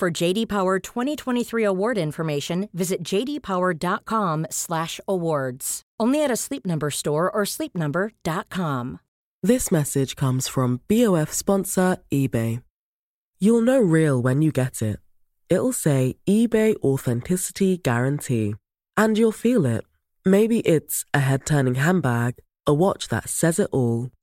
For JD Power 2023 award information, visit jdpower.com/awards. Only at a Sleep Number store or sleepnumber.com. This message comes from BOF sponsor eBay. You'll know real when you get it. It'll say eBay Authenticity Guarantee. And you'll feel it. Maybe it's a head turning handbag, a watch that says it all,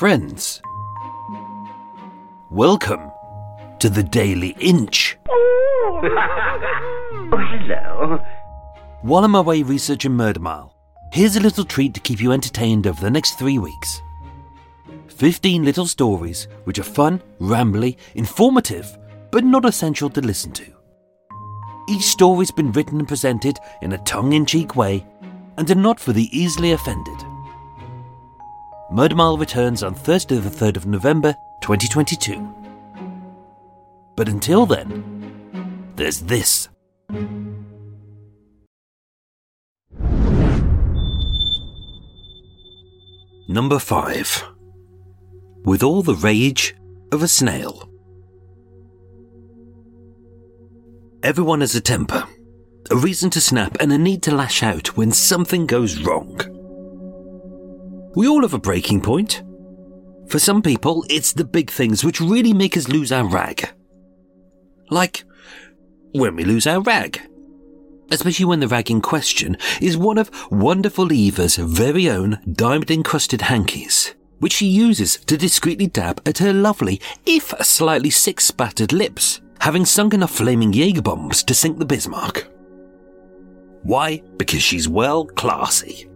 Friends, welcome to the Daily Inch. Oh, hello. While I'm away researching Murder Mile, here's a little treat to keep you entertained over the next three weeks. 15 little stories which are fun, rambly, informative, but not essential to listen to. Each story's been written and presented in a tongue in cheek way and are not for the easily offended. Murder Mile returns on Thursday, the 3rd of November 2022. But until then, there's this. Number 5. With all the rage of a snail. Everyone has a temper, a reason to snap, and a need to lash out when something goes wrong. We all have a breaking point. For some people, it's the big things which really make us lose our rag. Like when we lose our rag. Especially when the rag in question is one of wonderful Eva's very own diamond encrusted hankies, which she uses to discreetly dab at her lovely, if slightly sick spattered lips, having sunk enough flaming Jaeger bombs to sink the Bismarck. Why? Because she's well classy.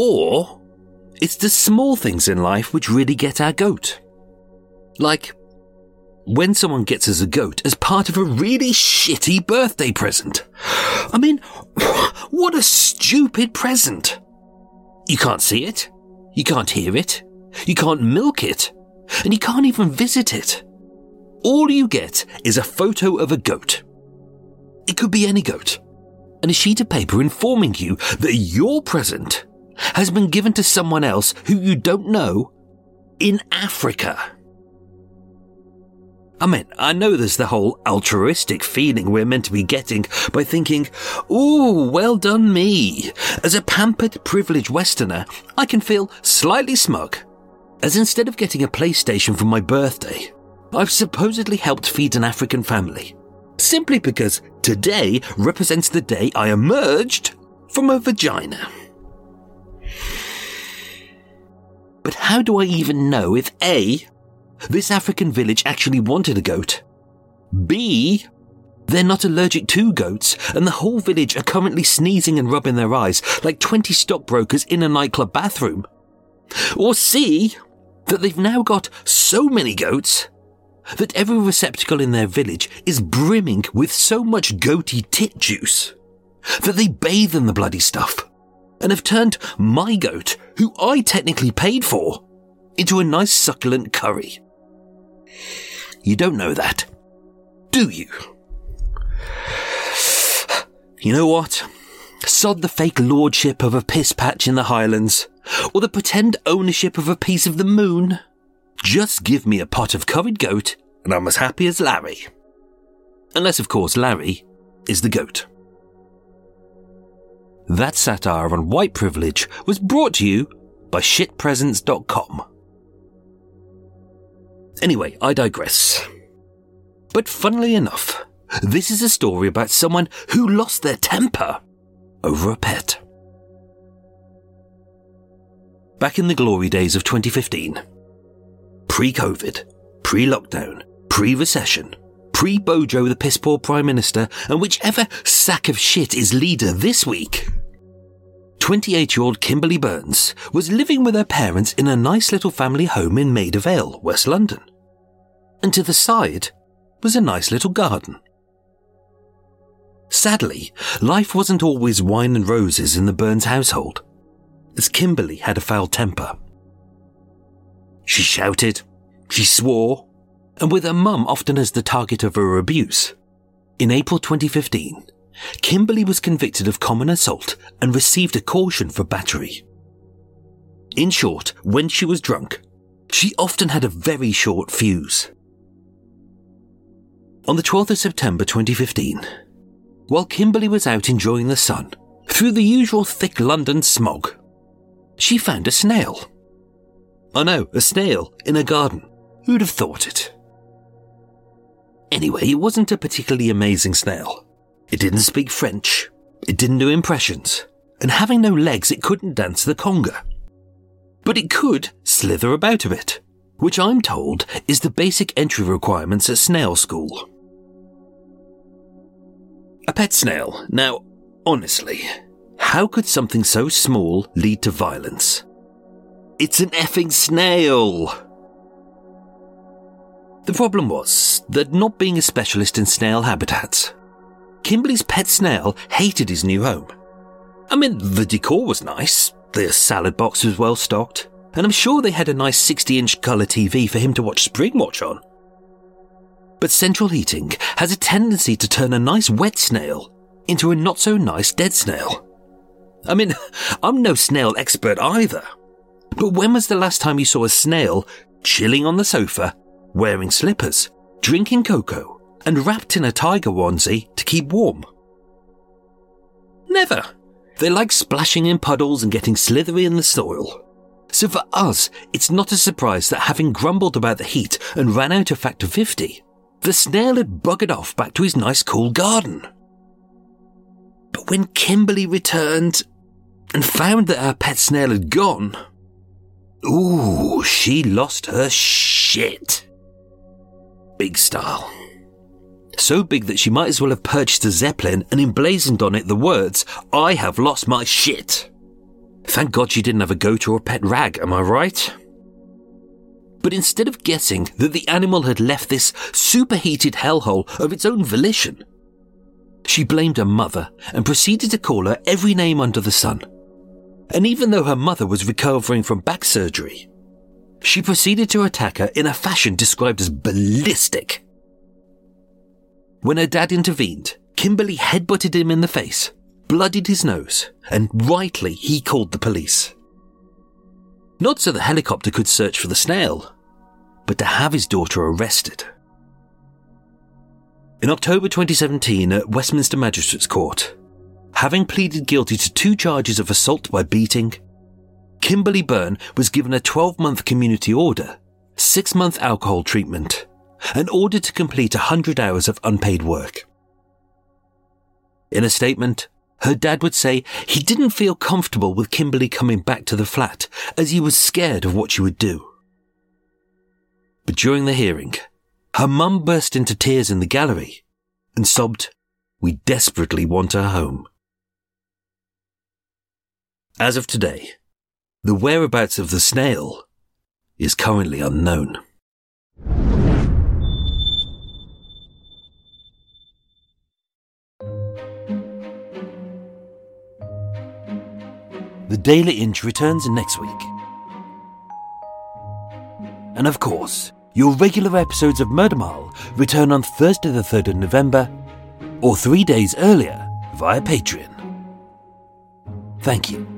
Or it's the small things in life which really get our goat. Like when someone gets us a goat as part of a really shitty birthday present. I mean, what a stupid present. You can't see it, you can't hear it, you can't milk it, and you can't even visit it. All you get is a photo of a goat. It could be any goat, and a sheet of paper informing you that your present has been given to someone else who you don't know in Africa. I mean, I know there's the whole altruistic feeling we're meant to be getting by thinking, ooh, well done me. As a pampered, privileged Westerner, I can feel slightly smug, as instead of getting a PlayStation for my birthday, I've supposedly helped feed an African family. Simply because today represents the day I emerged from a vagina. But how do I even know if A, this African village actually wanted a goat. B, they're not allergic to goats, and the whole village are currently sneezing and rubbing their eyes like 20 stockbrokers in a nightclub bathroom. Or C, that they've now got so many goats that every receptacle in their village is brimming with so much goaty tit juice that they bathe in the bloody stuff and have turned my goat, who I technically paid for, into a nice succulent curry. You don't know that, do you? You know what? Sod the fake lordship of a piss patch in the Highlands, or the pretend ownership of a piece of the moon. Just give me a pot of curried goat, and I'm as happy as Larry. Unless, of course, Larry is the goat. That satire on white privilege was brought to you by shitpresents.com. Anyway, I digress. But funnily enough, this is a story about someone who lost their temper over a pet. Back in the glory days of 2015, pre COVID, pre lockdown, pre recession, pre Bojo the piss poor Prime Minister, and whichever sack of shit is leader this week, 28 year old Kimberly Burns was living with her parents in a nice little family home in Maida Vale, West London. And to the side was a nice little garden. Sadly, life wasn't always wine and roses in the Burns household, as Kimberly had a foul temper. She shouted, she swore, and with her mum often as the target of her abuse. In April 2015, Kimberly was convicted of common assault and received a caution for battery. In short, when she was drunk, she often had a very short fuse. On the 12th of September 2015, while Kimberly was out enjoying the sun through the usual thick London smog, she found a snail. Oh no, a snail in a garden. Who'd have thought it? Anyway, it wasn't a particularly amazing snail. It didn't speak French, it didn't do impressions, and having no legs, it couldn't dance the conga. But it could slither about a bit, which I'm told is the basic entry requirements at snail school. A pet snail. Now, honestly, how could something so small lead to violence? It's an effing snail! The problem was that not being a specialist in snail habitats, Kimberly's pet snail hated his new home. I mean, the decor was nice, the salad box was well stocked, and I'm sure they had a nice 60 inch colour TV for him to watch Springwatch on. But central heating has a tendency to turn a nice wet snail into a not so nice dead snail. I mean, I'm no snail expert either. But when was the last time you saw a snail chilling on the sofa, wearing slippers, drinking cocoa, and wrapped in a tiger onesie to keep warm? Never. They like splashing in puddles and getting slithery in the soil. So for us, it's not a surprise that having grumbled about the heat and ran out of factor 50, the snail had buggered off back to his nice cool garden. But when Kimberly returned and found that her pet snail had gone, ooh, she lost her shit. Big style. So big that she might as well have purchased a Zeppelin and emblazoned on it the words, I have lost my shit. Thank God she didn't have a goat or a pet rag, am I right? But instead of guessing that the animal had left this superheated hellhole of its own volition, she blamed her mother and proceeded to call her every name under the sun. And even though her mother was recovering from back surgery, she proceeded to attack her in a fashion described as ballistic. When her dad intervened, Kimberly headbutted him in the face, bloodied his nose, and rightly he called the police. Not so the helicopter could search for the snail, but to have his daughter arrested. In October 2017 at Westminster Magistrates Court, having pleaded guilty to two charges of assault by beating, Kimberly Byrne was given a 12 month community order, 6 month alcohol treatment, and ordered to complete 100 hours of unpaid work. In a statement, her dad would say he didn't feel comfortable with Kimberly coming back to the flat as he was scared of what she would do. But during the hearing, her mum burst into tears in the gallery and sobbed, We desperately want her home. As of today, the whereabouts of the snail is currently unknown. The Daily Inch returns next week. And of course, your regular episodes of Murder Mile return on Thursday, the 3rd of November, or three days earlier via Patreon. Thank you.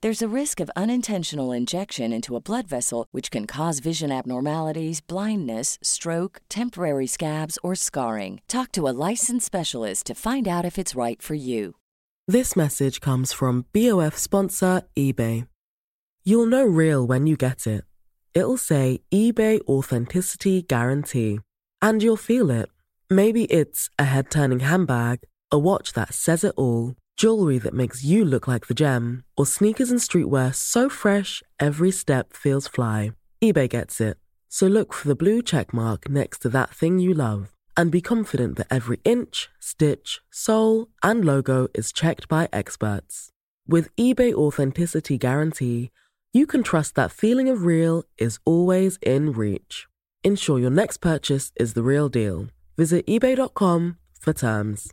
There's a risk of unintentional injection into a blood vessel, which can cause vision abnormalities, blindness, stroke, temporary scabs, or scarring. Talk to a licensed specialist to find out if it's right for you. This message comes from BOF sponsor eBay. You'll know real when you get it. It'll say eBay Authenticity Guarantee. And you'll feel it. Maybe it's a head turning handbag, a watch that says it all, jewelry that makes you look like the gem, or sneakers and streetwear so fresh every step feels fly. eBay gets it. So look for the blue check mark next to that thing you love and be confident that every inch, stitch, sole, and logo is checked by experts. With eBay Authenticity Guarantee, you can trust that feeling of real is always in reach. Ensure your next purchase is the real deal. Visit eBay.com for terms.